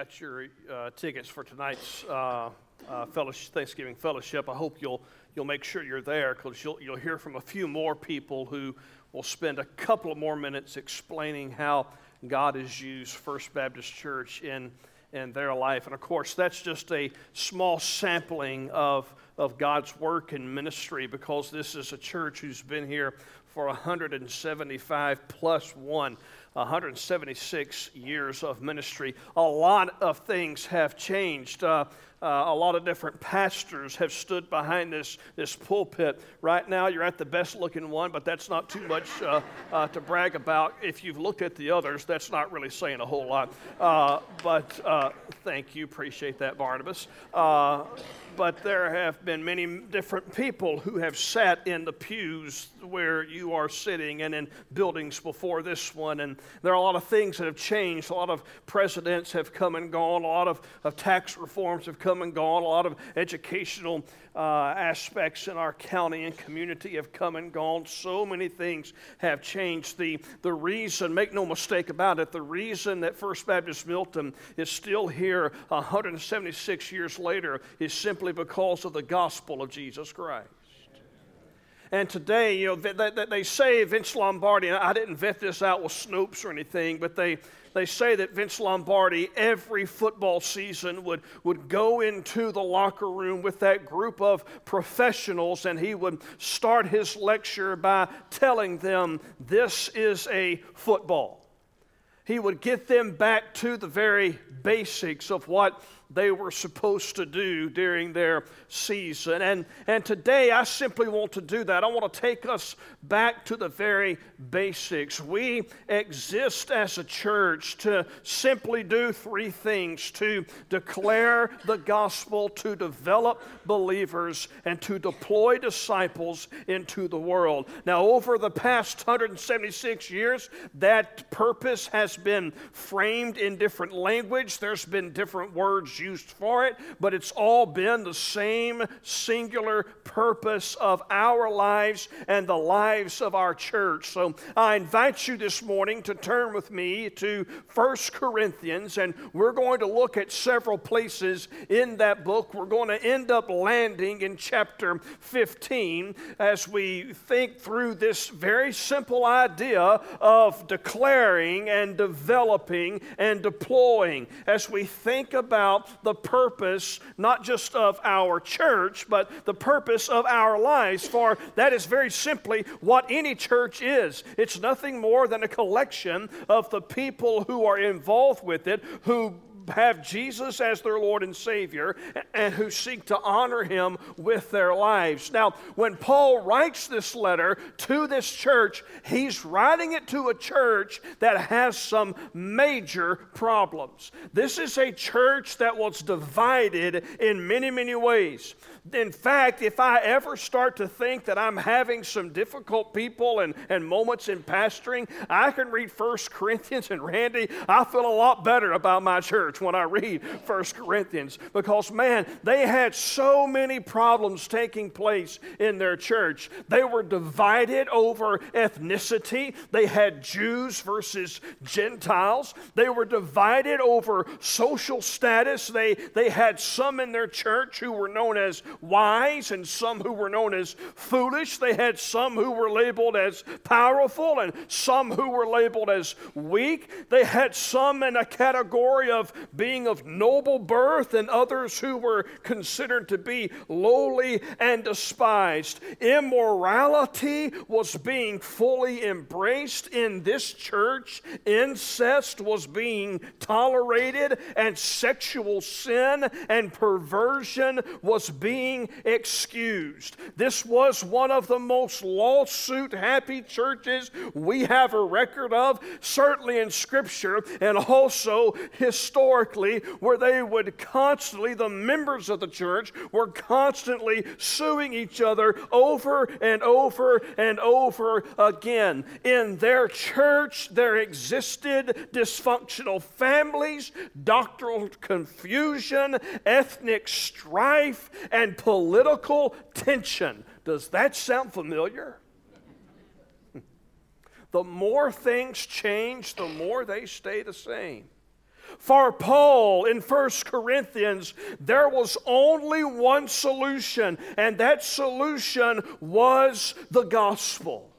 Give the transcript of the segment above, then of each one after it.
got your uh, tickets for tonight's uh, uh, fellowship, Thanksgiving fellowship, I hope you'll you'll make sure you're there because you'll you'll hear from a few more people who will spend a couple of more minutes explaining how God has used First Baptist Church in in their life. And of course, that's just a small sampling of, of God's work and ministry because this is a church who's been here for 175 plus one. 176 years of ministry. A lot of things have changed. Uh, uh, a lot of different pastors have stood behind this, this pulpit. Right now, you're at the best looking one, but that's not too much uh, uh to brag about. If you've looked at the others, that's not really saying a whole lot. Uh, but uh, thank you. Appreciate that, Barnabas but there have been many different people who have sat in the pews where you are sitting and in buildings before this one. And there are a lot of things that have changed. A lot of presidents have come and gone, a lot of, of tax reforms have come and gone, a lot of educational uh, aspects in our county and community have come and gone. So many things have changed. The, the reason, make no mistake about it, the reason that First Baptist Milton is still here 176 years later is simply because of the gospel of Jesus Christ. And today, you know, they, they, say Vince Lombardi, and I didn't vet this out with Snopes or anything, but they, they say that Vince Lombardi every football season would, would go into the locker room with that group of professionals and he would start his lecture by telling them, This is a football. He would get them back to the very basics of what they were supposed to do during their season. And, and today I simply want to do that. I want to take us back to the very basics. We exist as a church to simply do three things to declare the gospel, to develop believers, and to deploy disciples into the world. Now, over the past 176 years, that purpose has been framed in different language, there's been different words used for it, but it's all been the same singular purpose of our lives and the lives of our church. So I invite you this morning to turn with me to First Corinthians, and we're going to look at several places in that book. We're going to end up landing in chapter 15 as we think through this very simple idea of declaring and developing and deploying as we think about the purpose, not just of our church, but the purpose of our lives. For that is very simply what any church is it's nothing more than a collection of the people who are involved with it, who have Jesus as their Lord and Savior and who seek to honor Him with their lives. Now, when Paul writes this letter to this church, he's writing it to a church that has some major problems. This is a church that was divided in many, many ways. In fact, if I ever start to think that I'm having some difficult people and, and moments in pastoring, I can read First Corinthians and Randy, I feel a lot better about my church when I read First Corinthians because, man, they had so many problems taking place in their church. They were divided over ethnicity, they had Jews versus Gentiles, they were divided over social status. They, they had some in their church who were known as wise and some who were known as foolish. They had some who were labeled as powerful and some who were labeled as weak. They had some in a category of being of noble birth and others who were considered to be lowly and despised. Immorality was being fully embraced in this church, incest was being tolerated, and sexual sin and perversion was being being excused. This was one of the most lawsuit happy churches we have a record of, certainly in Scripture and also historically, where they would constantly, the members of the church were constantly suing each other over and over and over again. In their church, there existed dysfunctional families, doctrinal confusion, ethnic strife, and and political tension. Does that sound familiar? the more things change, the more they stay the same. For Paul in 1 Corinthians, there was only one solution, and that solution was the gospel.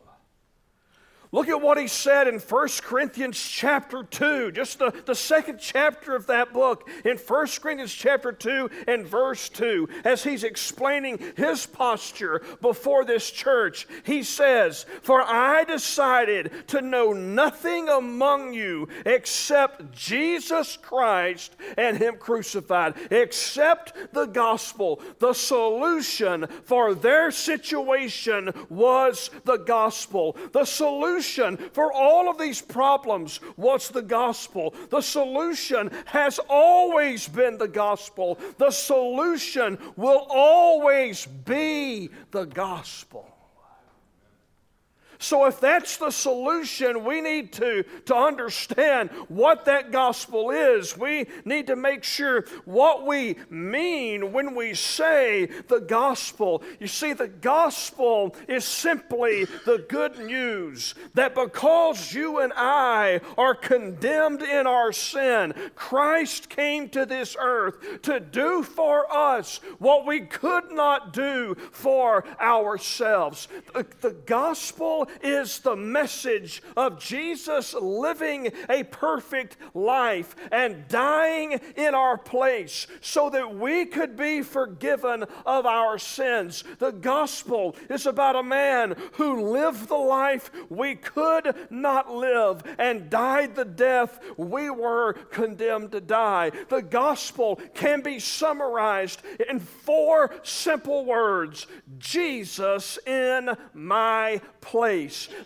Look at what he said in 1 Corinthians chapter 2, just the, the second chapter of that book, in 1 Corinthians chapter 2 and verse 2, as he's explaining his posture before this church. He says, For I decided to know nothing among you except Jesus Christ and Him crucified, except the gospel. The solution for their situation was the gospel. The solution solution for all of these problems was the gospel. The solution has always been the gospel. The solution will always be the gospel. So, if that's the solution, we need to, to understand what that gospel is. We need to make sure what we mean when we say the gospel. You see, the gospel is simply the good news that because you and I are condemned in our sin, Christ came to this earth to do for us what we could not do for ourselves. The, the gospel is the message of Jesus living a perfect life and dying in our place so that we could be forgiven of our sins. The gospel is about a man who lived the life we could not live and died the death we were condemned to die. The gospel can be summarized in four simple words Jesus in my place.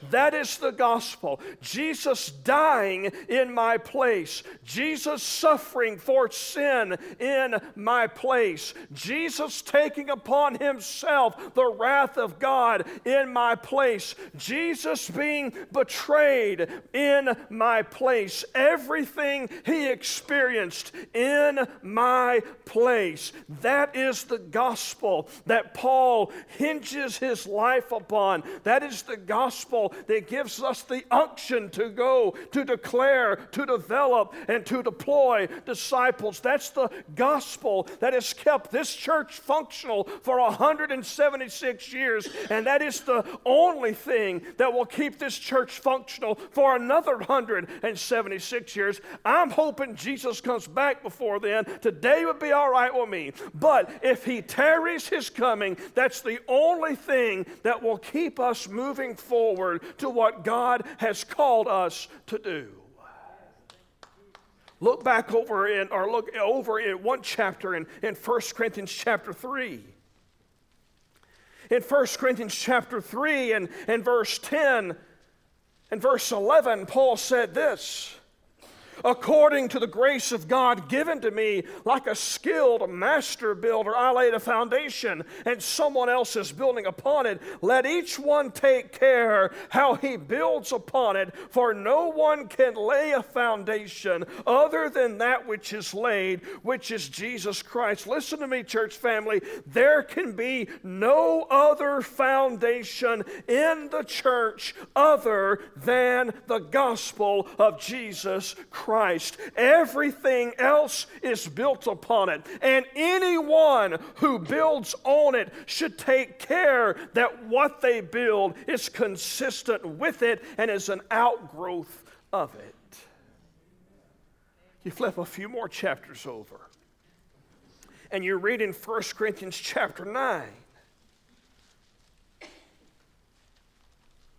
That is the gospel. Jesus dying in my place. Jesus suffering for sin in my place. Jesus taking upon himself the wrath of God in my place. Jesus being betrayed in my place. Everything he experienced in my place. That is the gospel that Paul hinges his life upon. That is the gospel that gives us the unction to go, to declare, to develop, and to deploy disciples. That's the gospel that has kept this church functional for 176 years, and that is the only thing that will keep this church functional for another 176 years. I'm hoping Jesus comes back before then. Today would be all right with me. But if he tarries his coming, that's the only thing that will keep us moving forward to what God has called us to do. Look back over in, or look over in one chapter in, in 1 Corinthians chapter 3. In 1 Corinthians chapter 3 and, and verse 10 and verse 11, Paul said this according to the grace of God given to me, like a skilled master builder, I laid a foundation and someone else is building upon it. Let each one take care how he builds upon it, for no one can lay a foundation other than that which is laid, which is Jesus Christ. Listen to me, church family. There can be no other foundation in the church other than the gospel of Jesus Christ. Christ. Everything else is built upon it. And anyone who builds on it should take care that what they build is consistent with it and is an outgrowth of it. You flip a few more chapters over, and you're reading 1 Corinthians chapter 9.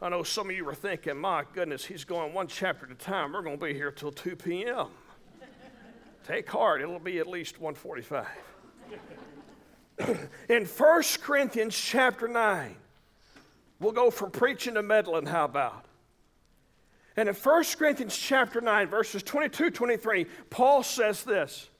I know some of you are thinking, my goodness, he's going one chapter at a time. We're going to be here till 2 p.m. Take heart, it'll be at least 145. In 1 Corinthians chapter 9, we'll go from preaching to meddling, how about? And in 1 Corinthians chapter 9, verses 22 23, Paul says this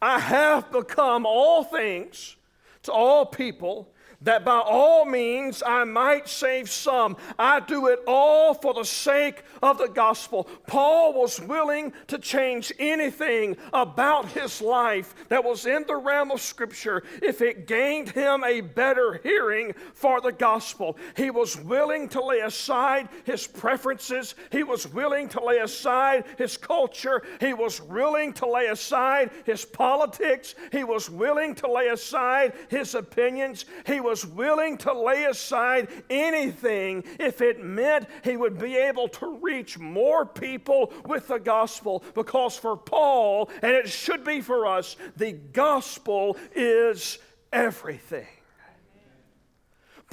I have become all things to all people that by all means I might save some. I do it all for the sake of the gospel. Paul was willing to change anything about his life that was in the realm of Scripture if it gained him a better hearing for the gospel. He was willing to lay aside his preferences, he was willing to lay aside his culture, he was willing to lay aside his politics, he was willing to lay aside his opinions, he was was willing to lay aside anything if it meant he would be able to reach more people with the gospel. Because for Paul, and it should be for us, the gospel is everything.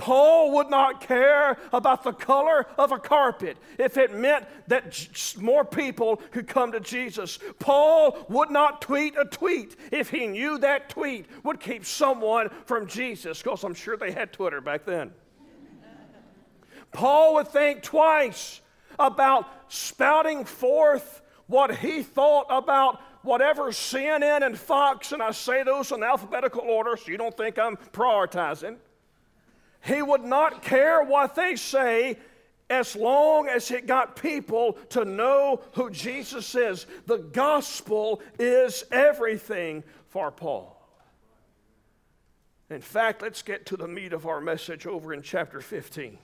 Paul would not care about the color of a carpet if it meant that more people could come to Jesus. Paul would not tweet a tweet if he knew that tweet would keep someone from Jesus, because I'm sure they had Twitter back then. Paul would think twice about spouting forth what he thought about whatever CNN and Fox, and I say those in alphabetical order so you don't think I'm prioritizing he would not care what they say as long as it got people to know who Jesus is. The gospel is everything for Paul. In fact, let's get to the meat of our message over in chapter 15.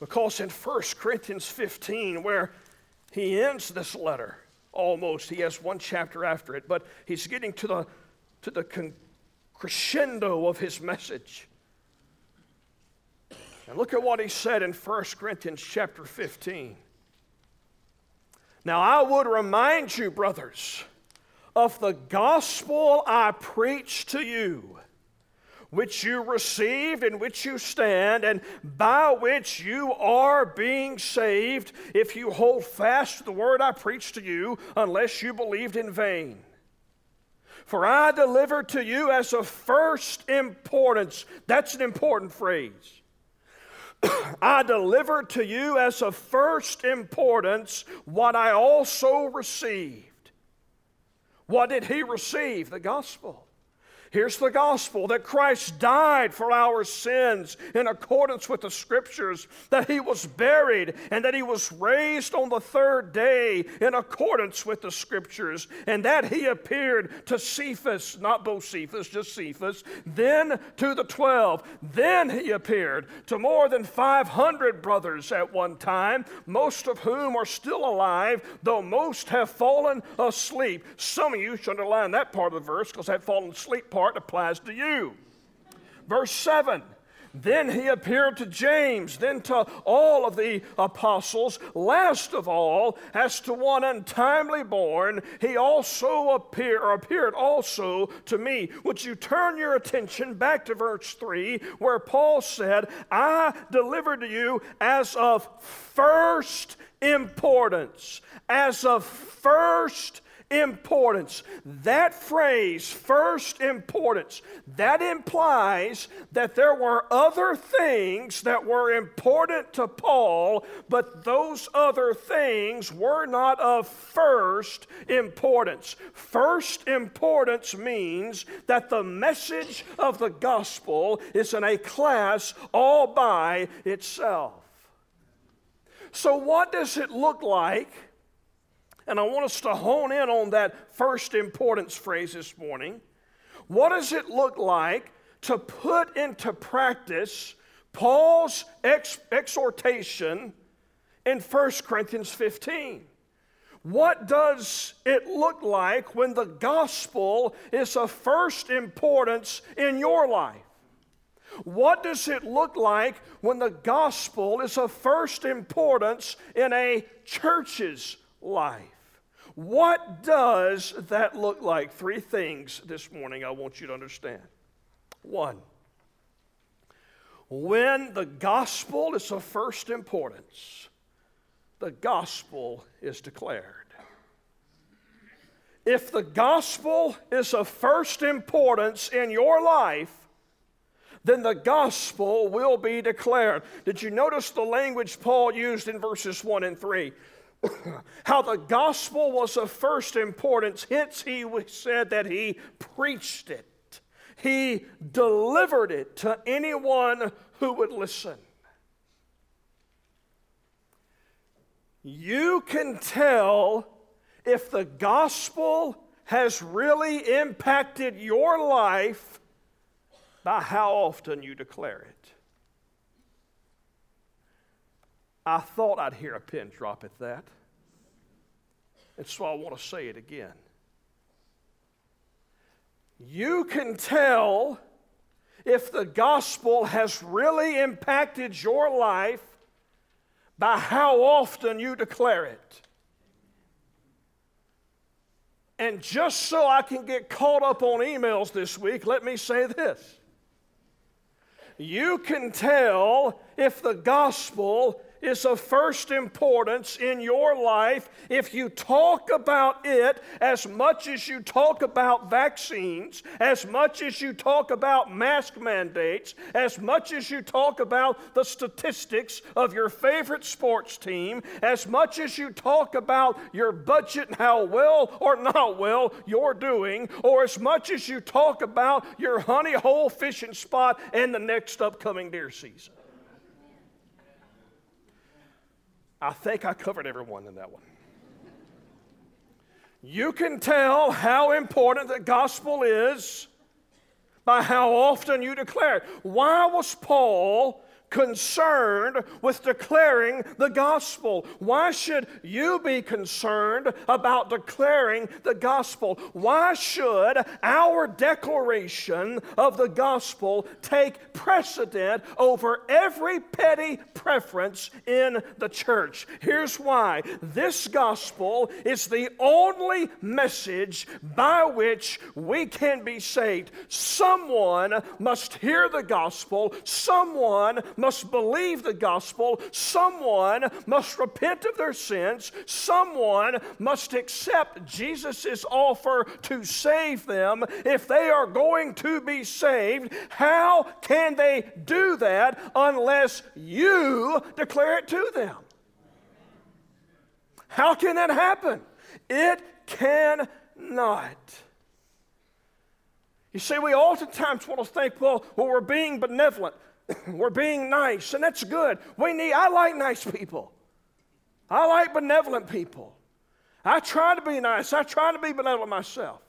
Because in 1 Corinthians 15, where he ends this letter, almost, he has one chapter after it, but he's getting to the, to the conclusion crescendo of his message. And look at what he said in 1 Corinthians chapter 15. Now, I would remind you, brothers, of the gospel I preached to you, which you received, in which you stand, and by which you are being saved, if you hold fast to the word I preached to you, unless you believed in vain. For I delivered to you as of first importance. That's an important phrase. I delivered to you as of first importance what I also received. What did he receive? The gospel. Here's the gospel that Christ died for our sins in accordance with the scriptures, that he was buried, and that he was raised on the third day in accordance with the scriptures, and that he appeared to Cephas, not Bocephus, just Cephas, then to the twelve. Then he appeared to more than 500 brothers at one time, most of whom are still alive, though most have fallen asleep. Some of you should underline that part of the verse because that fallen asleep part part applies to you. Verse 7 then he appeared to James, then to all of the apostles. Last of all, as to one untimely born, he also appeared, or appeared also to me. Would you turn your attention back to verse 3, where Paul said, I delivered to you as of first importance, as of first importance. That phrase, first importance, that implies that there were other things that were important to Paul, but those other things were not of first importance. First importance means that the message of the gospel is in a class all by itself. So, what does it look like? And I want us to hone in on that first importance phrase this morning. What does it look like to put into practice Paul's ex- exhortation in 1 Corinthians 15? What does it look like when the gospel is of first importance in your life? What does it look like when the gospel is of first importance in a church's life? What does that look like? Three things this morning I want you to understand. One, when the gospel is of first importance, the gospel is declared. If the gospel is of first importance in your life, then the gospel will be declared. Did you notice the language Paul used in verses 1 and 3? how the gospel was of first importance. Hence, he said that he preached it. He delivered it to anyone who would listen. You can tell if the gospel has really impacted your life by how often you declare it. I thought I'd hear a pin drop at that. And so I want to say it again. You can tell if the gospel has really impacted your life by how often you declare it. And just so I can get caught up on emails this week, let me say this. You can tell if the gospel is of first importance in your life if you talk about it as much as you talk about vaccines, as much as you talk about mask mandates, as much as you talk about the statistics of your favorite sports team, as much as you talk about your budget and how well or not well you're doing, or as much as you talk about your honey hole fishing spot and the next upcoming deer season. I think I covered everyone in that one. You can tell how important the gospel is by how often you declare it. Why was Paul concerned with declaring the gospel? Why should you be concerned about declaring the gospel? Why should our declaration of the gospel take precedent over every petty preference in the church? Here's why this gospel is the only message by which we can be saved. Someone must hear the gospel, someone must believe the gospel, someone must repent of their sins, someone must accept Jesus' offer to save them. If they are going to be saved, how can they do that unless you declare it to them? How can that happen? It cannot. You see, we oftentimes want to think, well, well, we're being benevolent. We're being nice, and that's good. We need, I like nice people. I like benevolent people. I try to be nice. I try to be benevolent myself.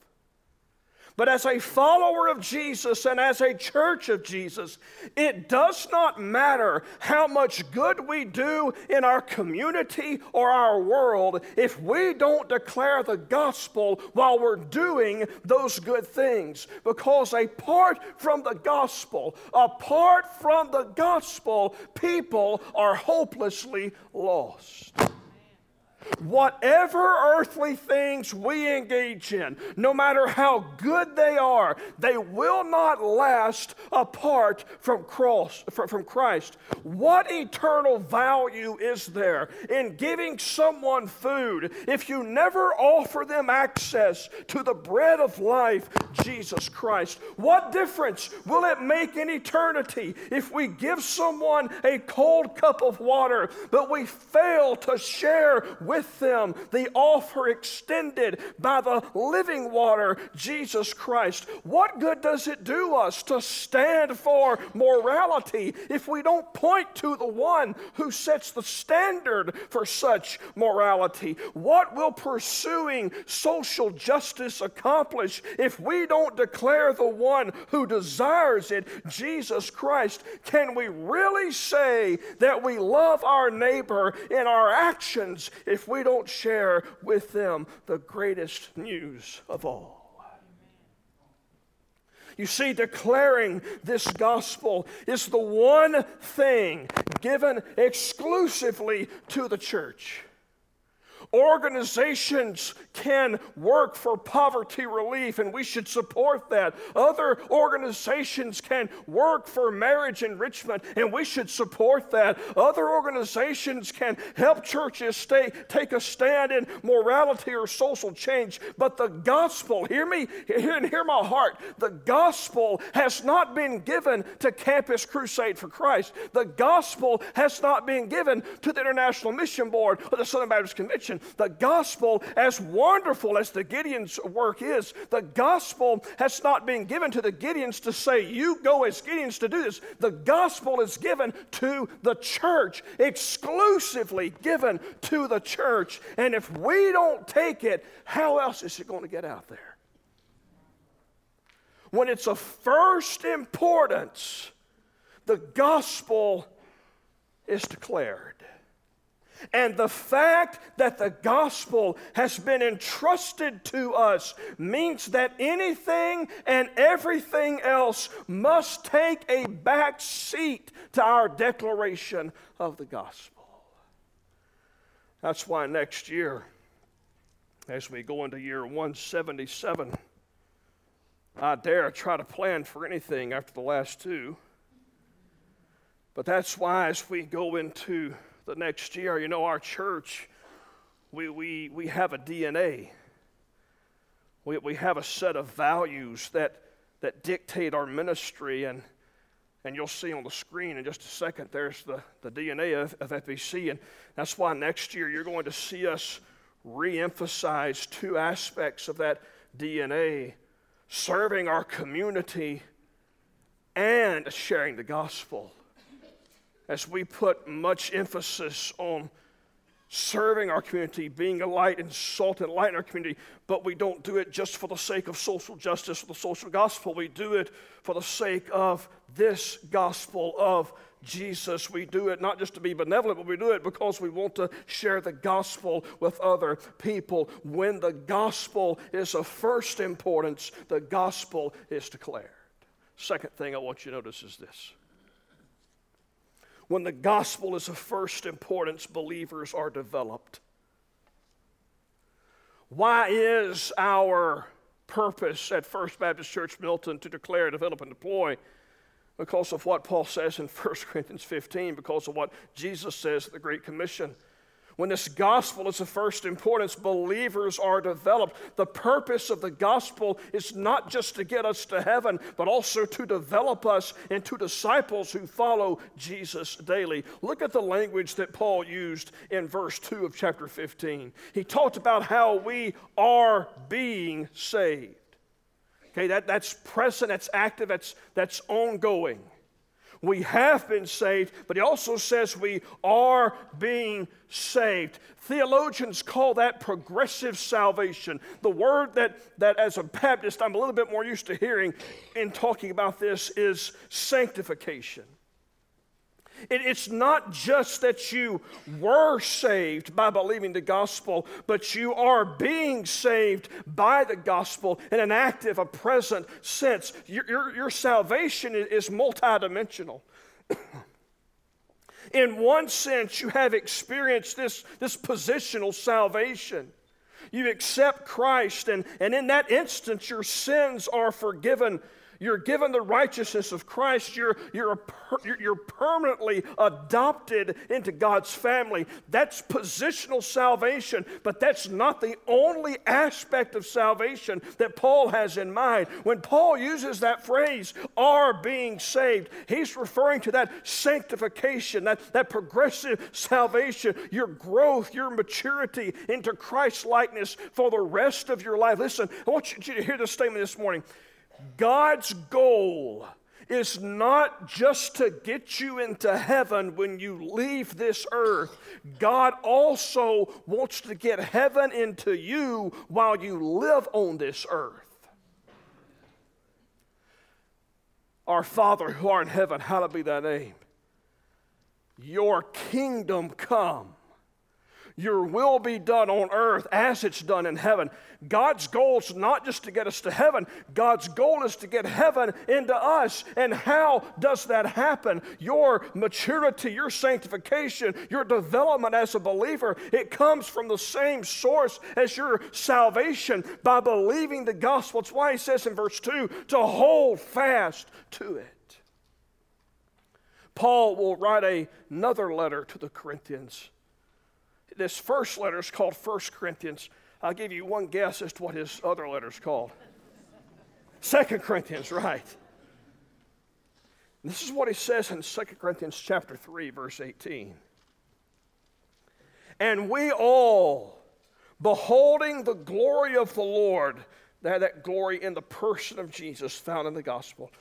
But as a follower of Jesus and as a church of Jesus, it does not matter how much good we do in our community or our world if we don't declare the gospel while we're doing those good things. Because apart from the gospel, apart from the gospel, people are hopelessly lost. Whatever earthly things we engage in, no matter how good they are, they will not last apart from, cross, from Christ. What eternal value is there in giving someone food if you never offer them access to the bread of life, Jesus Christ? What difference will it make in eternity if we give someone a cold cup of water, but we fail to share with them the offer extended by the living water, Jesus Christ. What good does it do us to stand for morality if we don't point to the one who sets the standard for such morality? What will pursuing social justice accomplish if we don't declare the one who desires it, Jesus Christ? Can we really say that we love our neighbor in our actions if we don't share with them the greatest news of all. You see, declaring this gospel is the one thing given exclusively to the church. Organizations can work for poverty relief, and we should support that. Other organizations can work for marriage enrichment, and we should support that. Other organizations can help churches stay, take a stand in morality or social change. But the gospel, hear me, and hear my heart, the gospel has not been given to Campus Crusade for Christ. The gospel has not been given to the International Mission Board or the Southern Baptist Convention. The gospel, as wonderful as the Gideon's work is, the gospel has not been given to the Gideons to say, You go as Gideons to do this. The gospel is given to the church, exclusively given to the church. And if we don't take it, how else is it going to get out there? When it's of first importance, the gospel is declared. And the fact that the gospel has been entrusted to us means that anything and everything else must take a back seat to our declaration of the gospel. That's why next year, as we go into year 177, I dare try to plan for anything after the last two. But that's why, as we go into the next year, you know, our church, we, we, we have a DNA. We, we have a set of values that, that dictate our ministry. And, and you'll see on the screen in just a second, there's the, the DNA of, of FBC. And that's why next year you're going to see us re emphasize two aspects of that DNA serving our community and sharing the gospel as we put much emphasis on serving our community, being a light and salt and light in our community, but we don't do it just for the sake of social justice or the social gospel. We do it for the sake of this gospel of Jesus. We do it not just to be benevolent, but we do it because we want to share the gospel with other people. When the gospel is of first importance, the gospel is declared. Second thing I want you to notice is this when the gospel is of first importance, believers are developed. Why is our purpose at First Baptist Church Milton to declare, develop, and deploy? Because of what Paul says in 1 Corinthians 15, because of what Jesus says the Great Commission. When this gospel is of first importance, believers are developed. The purpose of the gospel is not just to get us to heaven, but also to develop us into disciples who follow Jesus daily. Look at the language that Paul used in verse 2 of chapter 15. He talked about how we are being saved. Okay, that, that's present, that's active, that's, that's ongoing. We have been saved, but he also says we are being saved. Theologians call that progressive salvation. The word that, that as a Baptist I'm a little bit more used to hearing in talking about this is sanctification. It, it's not just that you were saved by believing the gospel, but you are being saved by the gospel in an active, a present sense. Your, your, your salvation is multidimensional. in one sense, you have experienced this, this positional salvation. You accept Christ, and, and in that instance, your sins are forgiven you're given the righteousness of Christ. You're, you're, per, you're permanently adopted into God's family. That's positional salvation, but that's not the only aspect of salvation that Paul has in mind. When Paul uses that phrase, are being saved, he's referring to that sanctification, that, that progressive salvation, your growth, your maturity into Christ likeness for the rest of your life. Listen, I want you to hear this statement this morning. God's goal is not just to get you into heaven when you leave this earth. God also wants to get heaven into you while you live on this earth. Our Father who art in heaven, hallowed be thy name. Your kingdom come your will be done on earth as it's done in heaven. God's goal is not just to get us to heaven, God's goal is to get heaven into us. And how does that happen? Your maturity, your sanctification, your development as a believer, it comes from the same source as your salvation by believing the gospel. It's why he says in verse 2 to hold fast to it. Paul will write another letter to the Corinthians this first letter is called First Corinthians. I'll give you one guess as to what his other letter is called. Second Corinthians, right. This is what he says in Second Corinthians chapter 3, verse 18. And we all beholding the glory of the Lord, that, that glory in the person of Jesus found in the gospel.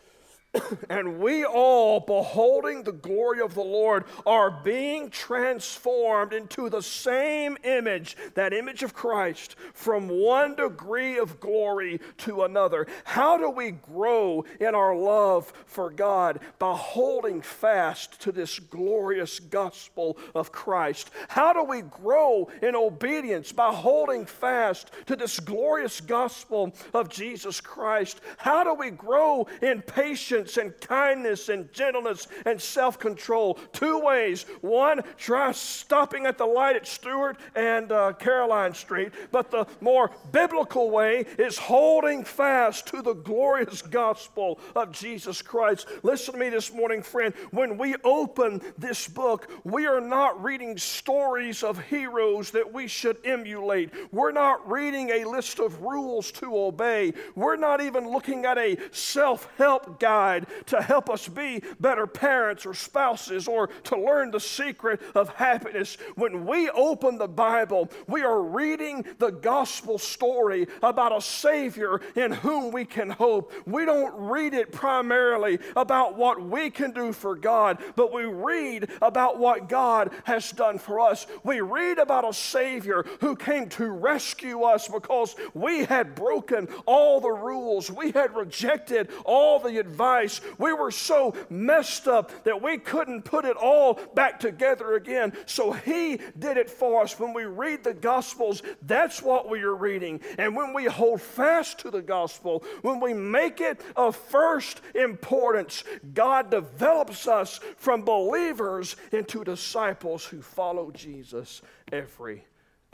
and we all, beholding the glory of the Lord, are being transformed into the same image, that image of Christ, from one degree of glory to another. How do we grow in our love for God? By holding fast to this glorious gospel of Christ. How do we grow in obedience? By holding fast to this glorious gospel of Jesus Christ. How do we grow in patience? Patience and kindness and gentleness and self control. Two ways. One, try stopping at the light at Stewart and uh, Caroline Street. But the more biblical way is holding fast to the glorious gospel of Jesus Christ. Listen to me this morning, friend. When we open this book, we are not reading stories of heroes that we should emulate. We're not reading a list of rules to obey. We're not even looking at a self help guide to help us be better parents or spouses or to learn the secret of happiness. When we open the Bible, we are reading the gospel story about a Savior in whom we can hope. We don't read it primarily about what we can do for God, but we read about what God has done for us. We read about a Savior who came to rescue us because we had broken all the rules, we had rejected all the advice Christ, we were so messed up that we couldn't put it all back together again. So He did it for us. When we read the Gospels, that's what we are reading. And when we hold fast to the Gospel, when we make it of first importance, God develops us from believers into disciples who follow Jesus every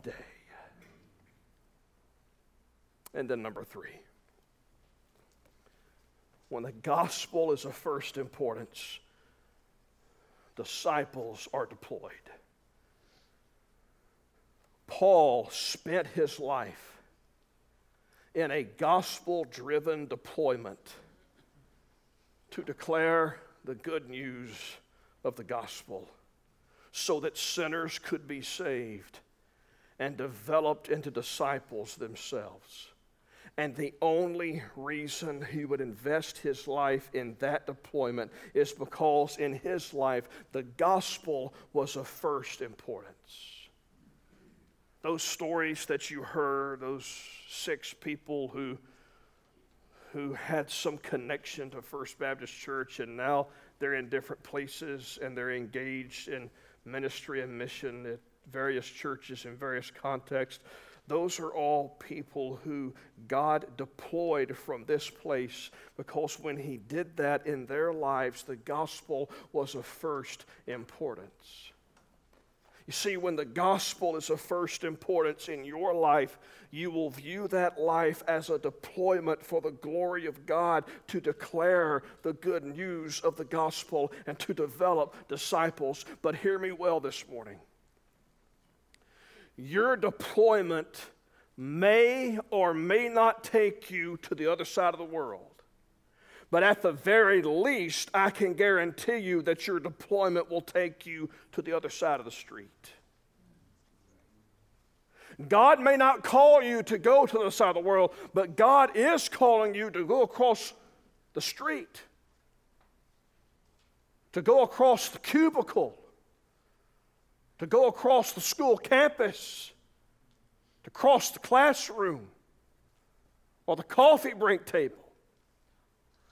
day. And then, number three when the gospel is of first importance, disciples are deployed. Paul spent his life in a gospel driven deployment to declare the good news of the gospel so that sinners could be saved and developed into disciples themselves. And the only reason he would invest his life in that deployment is because in his life, the gospel was of first importance. Those stories that you heard, those six people who, who had some connection to First Baptist Church and now they're in different places and they're engaged in ministry and mission at various churches in various contexts those are all people who God deployed from this place because when He did that in their lives, the gospel was of first importance. You see, when the gospel is of first importance in your life, you will view that life as a deployment for the glory of God to declare the good news of the gospel and to develop disciples. But hear me well this morning. Your deployment may or may not take you to the other side of the world. But at the very least, I can guarantee you that your deployment will take you to the other side of the street. God may not call you to go to the other side of the world, but God is calling you to go across the street, to go across the cubicle, to go across the school campus, to cross the classroom or the coffee break table.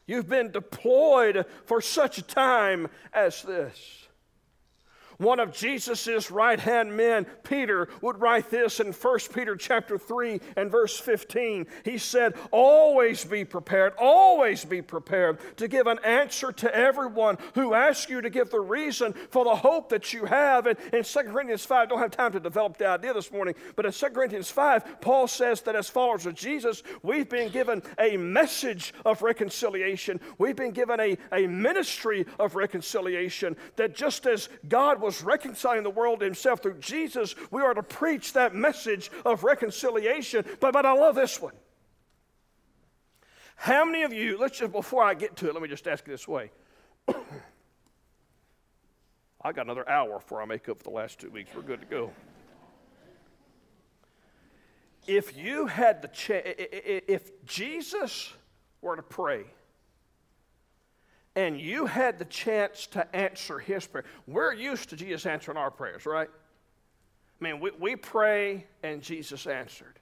You've been deployed for such a time as this. One of Jesus' right hand men, Peter, would write this in 1 Peter chapter 3 and verse 15. He said, Always be prepared, always be prepared to give an answer to everyone who asks you to give the reason for the hope that you have. And in 2 Corinthians 5, I don't have time to develop the idea this morning, but in 2 Corinthians 5, Paul says that as followers of Jesus, we've been given a message of reconciliation. We've been given a, a ministry of reconciliation that just as God was reconciling the world to himself through Jesus, we are to preach that message of reconciliation. But, but I love this one. How many of you, let's just, before I get to it, let me just ask you this way. I got another hour before I make up for the last two weeks. We're good to go. if you had the chance, if Jesus were to pray and you had the chance to answer his prayer, we're used to Jesus answering our prayers, right? I mean, we, we pray and Jesus answered.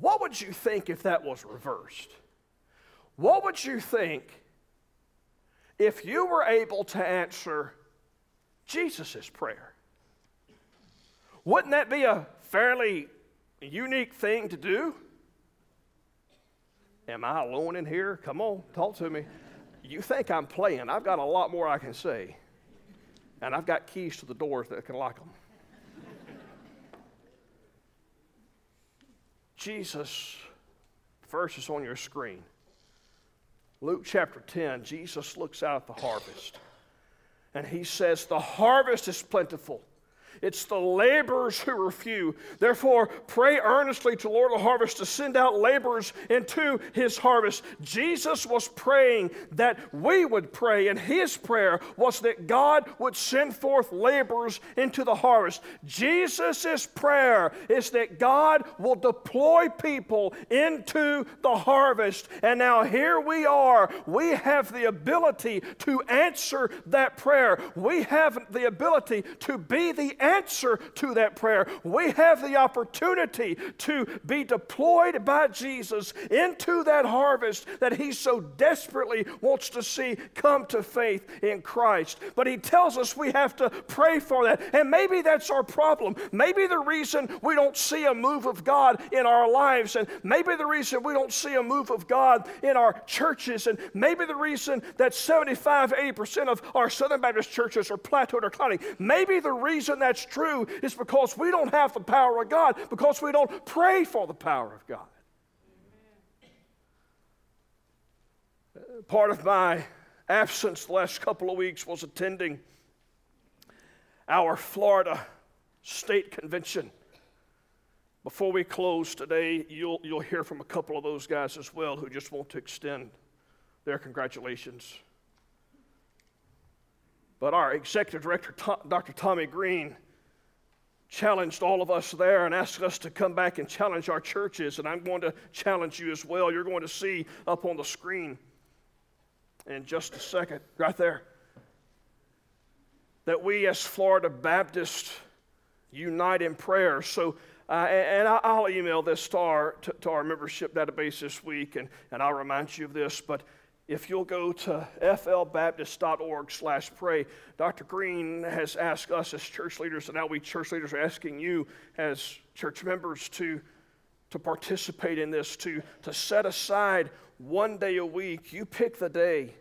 What would you think if that was reversed? What would you think if you were able to answer Jesus' prayer? Wouldn't that be a fairly unique thing to do? Am I alone in here? Come on, talk to me. You think I'm playing. I've got a lot more I can say. And I've got keys to the doors that can lock them. Jesus, verse is on your screen. Luke chapter 10, Jesus looks out at the harvest and he says, The harvest is plentiful it's the laborers who are few. Therefore, pray earnestly to Lord of harvest to send out laborers into his harvest. Jesus was praying that we would pray, and his prayer was that God would send forth laborers into the harvest. Jesus' prayer is that God will deploy people into the harvest. And now here we are. We have the ability to answer that prayer. We have the ability to be the answer to that prayer. We have the opportunity to be deployed by Jesus into that harvest that He so desperately wants to see come to faith in Christ. But He tells us we have to pray for that. And maybe that's our problem. Maybe the reason we don't see a move of God in our lives, and maybe the reason we don't see a move of God in our churches, and maybe the reason that 75, 80% of our Southern Baptist churches are plateaued or declining, maybe the reason that's that's true is because we don't have the power of God, because we don't pray for the power of God. Part of my absence the last couple of weeks was attending our Florida State Convention. Before we close today, you'll, you'll hear from a couple of those guys as well who just want to extend their congratulations. But our executive director, Dr. Tommy Green, challenged all of us there and asked us to come back and challenge our churches. And I'm going to challenge you as well. You're going to see up on the screen in just a second, right there, that we as Florida Baptists unite in prayer. So, uh, and, and, I'll email this to our, to, to our membership database this week, and, and I'll remind you of this. But if you'll go to flbaptist.org slash pray, Dr. Green has asked us as church leaders, and now we church leaders are asking you as church members to, to participate in this, to, to set aside one day a week. You pick the day.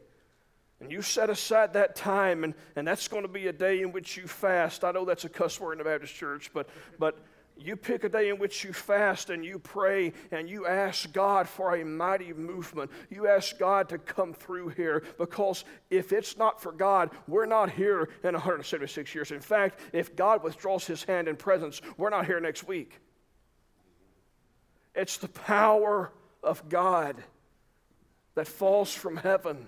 And you set aside that time, and, and that's going to be a day in which you fast. I know that's a cuss word in the Baptist church, but, but you pick a day in which you fast and you pray and you ask God for a mighty movement. You ask God to come through here because if it's not for God, we're not here in 176 years. In fact, if God withdraws his hand and presence, we're not here next week. It's the power of God that falls from heaven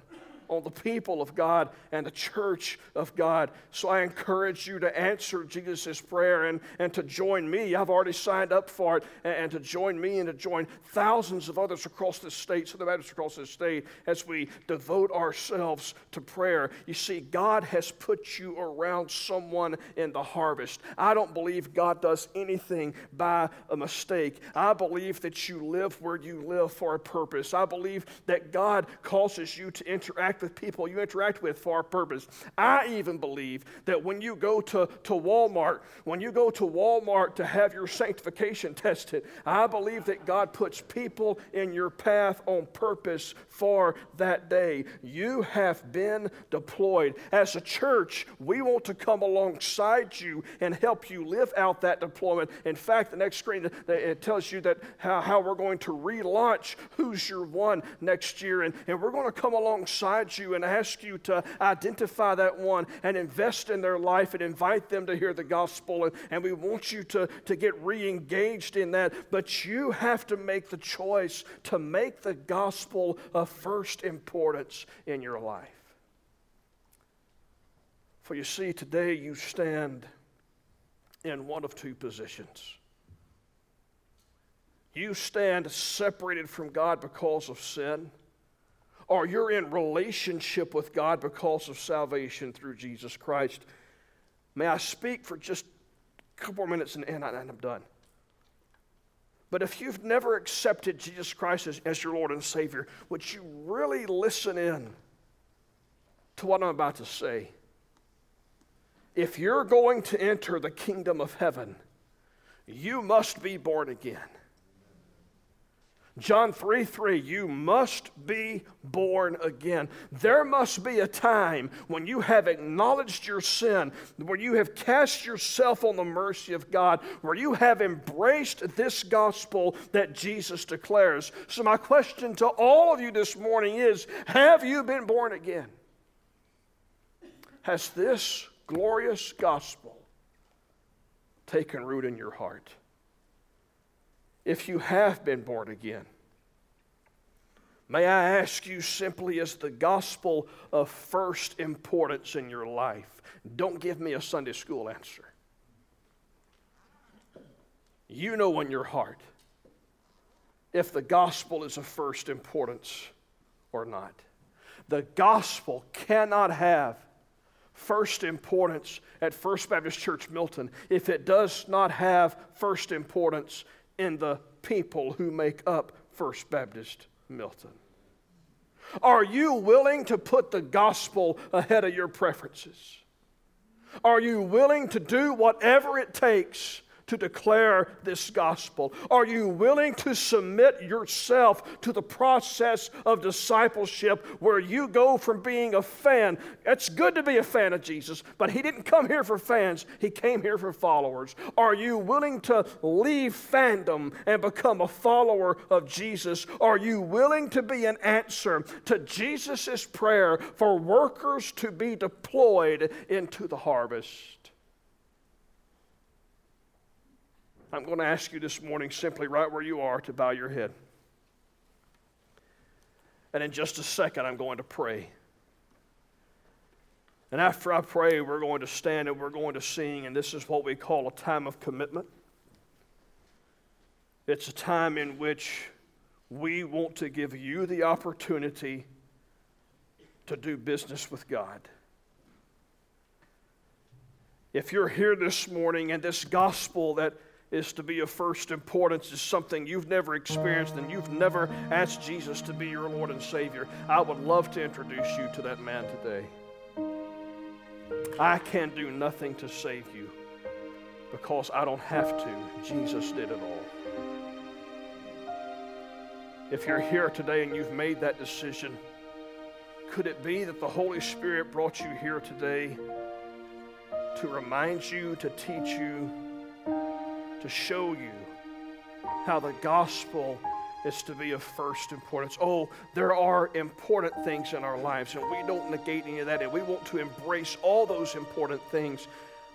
on the people of God and the church of God. So I encourage you to answer Jesus' prayer and, and to join me. I've already signed up for it, and, and to join me and to join thousands of others across the state, the Baptists across the state, as we devote ourselves to prayer. You see, God has put you around someone in the harvest. I don't believe God does anything by a mistake. I believe that you live where you live for a purpose. I believe that God causes you to interact interact with people you interact with for a purpose. I even believe that when you go to, to Walmart, when you go to Walmart to have your sanctification tested, I believe that God puts people in your path on purpose for that day. You have been deployed. As a church, we want to come alongside you and help you live out that deployment. In fact, the next screen uh, it tells you that how, how we're going to relaunch Who's Your One next year, and, and we're going to come alongside you and ask you to identify that one and invest in their life and invite them to hear the gospel. And, and we want you to, to get re engaged in that. But you have to make the choice to make the gospel of first importance in your life. For you see, today you stand in one of two positions. you stand separated from God because of sin, or you're in relationship with God because of salvation through Jesus Christ, may I speak for just a couple more minutes and, and I'm done. But if you've never accepted Jesus Christ as, as your Lord and Savior, would you really listen in to what I'm about to say? If you're going to enter the kingdom of heaven, you must be born again. John 3 3, you must be born again. There must be a time when you have acknowledged your sin, where you have cast yourself on the mercy of God, where you have embraced this gospel that Jesus declares. So, my question to all of you this morning is Have you been born again? Has this glorious gospel taken root in your heart? If you have been born again. May I ask you simply, is the gospel of first importance in your life? Don't give me a Sunday school answer. You know in your heart if the gospel is of first importance or not. The gospel cannot have first importance at First Baptist Church Milton if it does not have first importance in the people who make up First Baptist Milton? Are you willing to put the gospel ahead of your preferences? Are you willing to do whatever it takes to declare this gospel? Are you willing to submit yourself to the process of discipleship where you go from being a fan? It's good to be a fan of Jesus, but he didn't come here for fans, he came here for followers. Are you willing to leave fandom and become a follower of Jesus? Are you willing to be an answer to Jesus' prayer for workers to be deployed into the harvest? I'm going to ask you this morning, simply right where you are, to bow your head. And in just a second, I'm going to pray. And after I pray, we're going to stand and we're going to sing, and this is what we call a time of commitment. It's a time in which we want to give you the opportunity to do business with God. If you're here this morning and this gospel that is to be of first importance is something you've never experienced and you've never asked Jesus to be your Lord and Savior, I would love to introduce you to that man today. I can do nothing to save you because I don't have to. Jesus did it all. If you're here today and you've made that decision, could it be that the Holy Spirit brought you here today to remind you, to teach you, to show you how the gospel is to be of first importance. Oh, there are important things in our lives, and we don't negate any of that, and we want to embrace all those important things,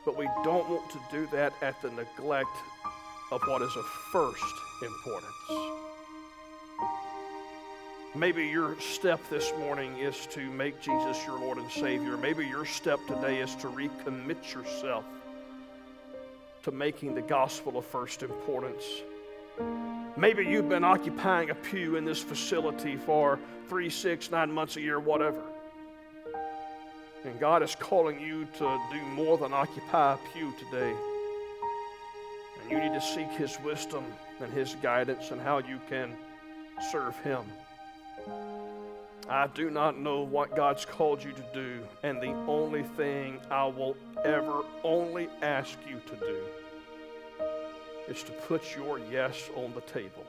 but we don't want to do that at the neglect of what is of first importance. Maybe your step this morning is to make Jesus your Lord and Savior. Maybe your step today is to recommit yourself to making the gospel of first importance. Maybe you've been occupying a pew in this facility for three, six, nine months, a year, whatever. And God is calling you to do more than occupy a pew today. And you need to seek His wisdom and His guidance and how you can serve Him. I do not know what God's called you to do, and the only thing I will ever only ask you to do is to put your yes on the table.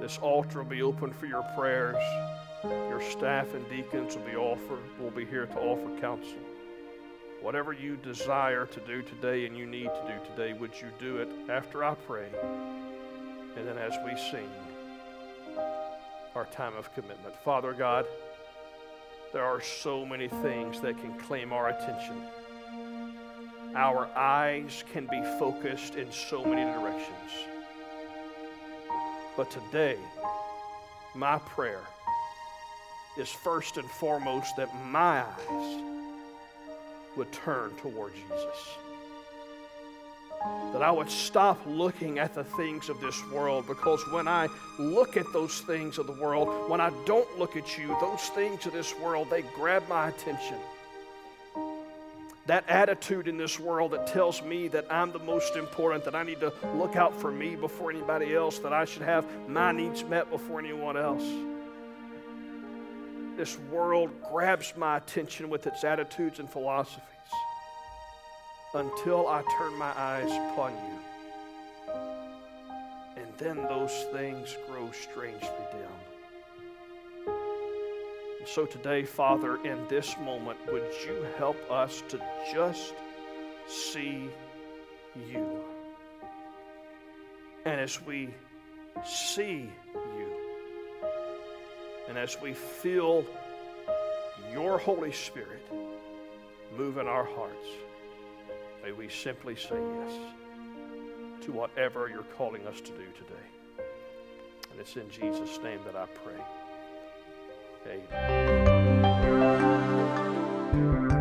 This altar will be open for your prayers. Your staff and deacons will be offered, will be here to offer counsel. Whatever you desire to do today and you need to do today, would you do it after I pray? And then as we sing our time of commitment. Father God, there are so many things that can claim our attention. Our eyes can be focused in so many directions. But today, my prayer is first and foremost that my eyes would turn toward Jesus. That I would stop looking at the things of this world because when I look at those things of the world, when I don't look at you, those things of this world, they grab my attention. That attitude in this world that tells me that I'm the most important, that I need to look out for me before anybody else, that I should have my needs met before anyone else. This world grabs my attention with its attitudes and philosophies until I turn my eyes upon you. And then those things grow strangely dim. So today, Father, in this moment, would you help us to just see you? And as we see you, and as we feel your Holy Spirit move in our hearts, May we simply say yes to whatever you're calling us to do today. And it's in Jesus' name that I pray. Amen.